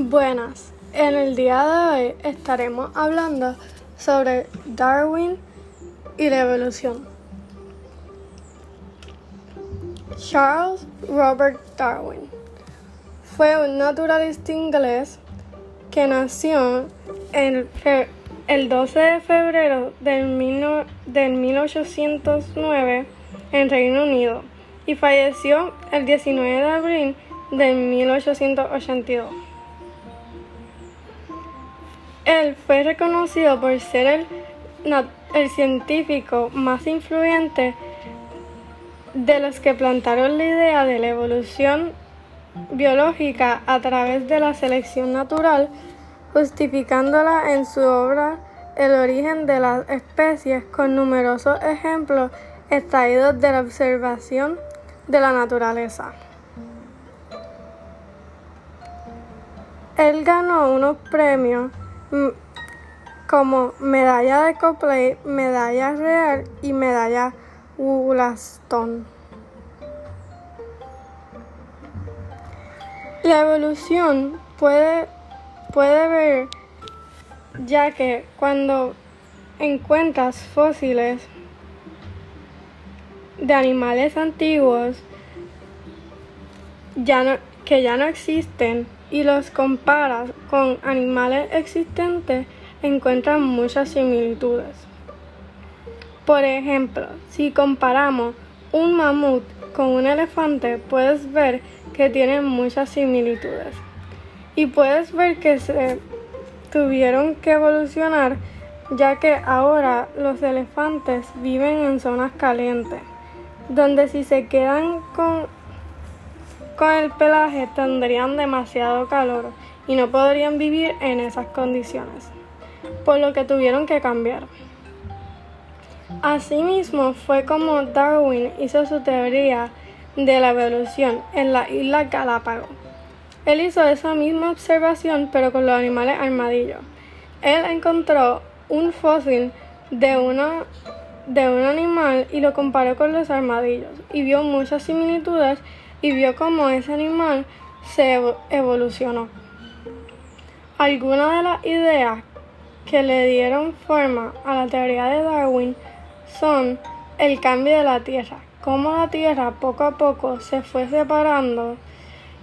Buenas, en el día de hoy estaremos hablando sobre Darwin y la evolución. Charles Robert Darwin fue un naturalista inglés que nació el 12 de febrero del 1809 en Reino Unido y falleció el 19 de abril de 1882. Él fue reconocido por ser el, el científico más influyente de los que plantaron la idea de la evolución biológica a través de la selección natural, justificándola en su obra El origen de las especies con numerosos ejemplos extraídos de la observación de la naturaleza. Él ganó unos premios como medalla de Copley, medalla real y medalla Wollaston. La evolución puede, puede ver ya que cuando encuentras fósiles de animales antiguos ya que ya no existen y los comparas con animales existentes, encuentran muchas similitudes. Por ejemplo, si comparamos un mamut con un elefante, puedes ver que tienen muchas similitudes. Y puedes ver que se tuvieron que evolucionar ya que ahora los elefantes viven en zonas calientes, donde si se quedan con con el pelaje tendrían demasiado calor y no podrían vivir en esas condiciones, por lo que tuvieron que cambiar. Asimismo, fue como Darwin hizo su teoría de la evolución en la isla Galápagos. Él hizo esa misma observación pero con los animales armadillos. Él encontró un fósil de, de un animal y lo comparó con los armadillos y vio muchas similitudes y vio cómo ese animal se evolucionó. Algunas de las ideas que le dieron forma a la teoría de Darwin son el cambio de la Tierra, cómo la Tierra poco a poco se fue separando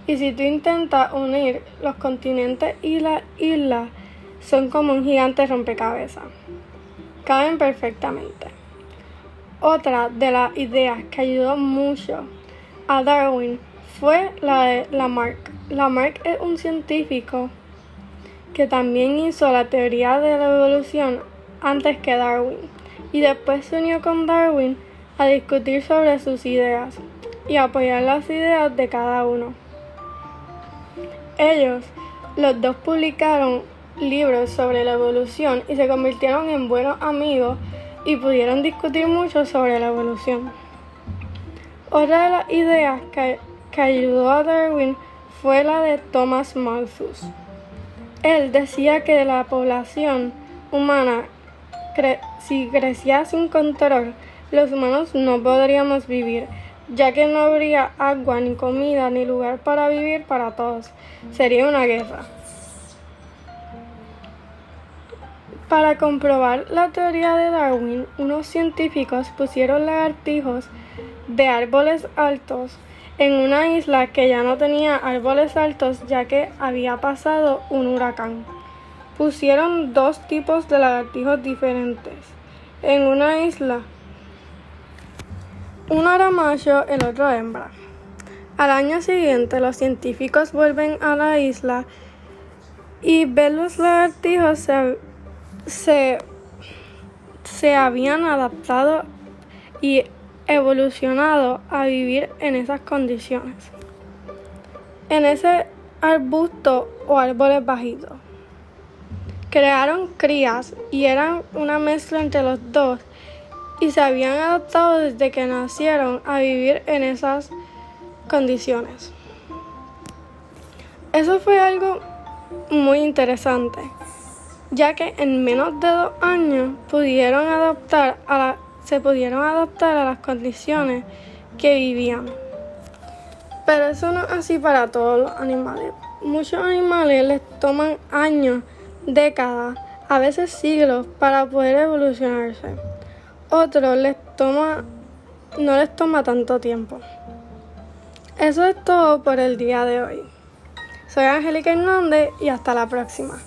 y si tú intentas unir los continentes y las islas, son como un gigante rompecabezas. Caben perfectamente. Otra de las ideas que ayudó mucho a Darwin fue la de Lamarck. Lamarck es un científico que también hizo la teoría de la evolución antes que Darwin y después se unió con Darwin a discutir sobre sus ideas y apoyar las ideas de cada uno. Ellos, los dos publicaron libros sobre la evolución y se convirtieron en buenos amigos y pudieron discutir mucho sobre la evolución. Otra de las ideas que, ayudó a Darwin fue la de Thomas Malthus. Él decía que la población humana, si crecía sin control, los humanos no podríamos vivir, ya que no habría agua, ni comida, ni lugar para vivir para todos. Sería una guerra. Para comprobar la teoría de Darwin, unos científicos pusieron lagartijos de árboles altos en una isla que ya no tenía árboles altos ya que había pasado un huracán. Pusieron dos tipos de lagartijos diferentes en una isla. Uno era macho, el otro hembra. Al año siguiente los científicos vuelven a la isla y ven los lagartijos se, se, se habían adaptado y evolucionado a vivir en esas condiciones. En ese arbusto o árboles bajitos. Crearon crías y eran una mezcla entre los dos y se habían adaptado desde que nacieron a vivir en esas condiciones. Eso fue algo muy interesante, ya que en menos de dos años pudieron adaptar a la se pudieron adaptar a las condiciones que vivían. Pero eso no es así para todos los animales. muchos animales les toman años, décadas, a veces siglos para poder evolucionarse. Otros les toma no les toma tanto tiempo. Eso es todo por el día de hoy. Soy Angélica Hernández y hasta la próxima.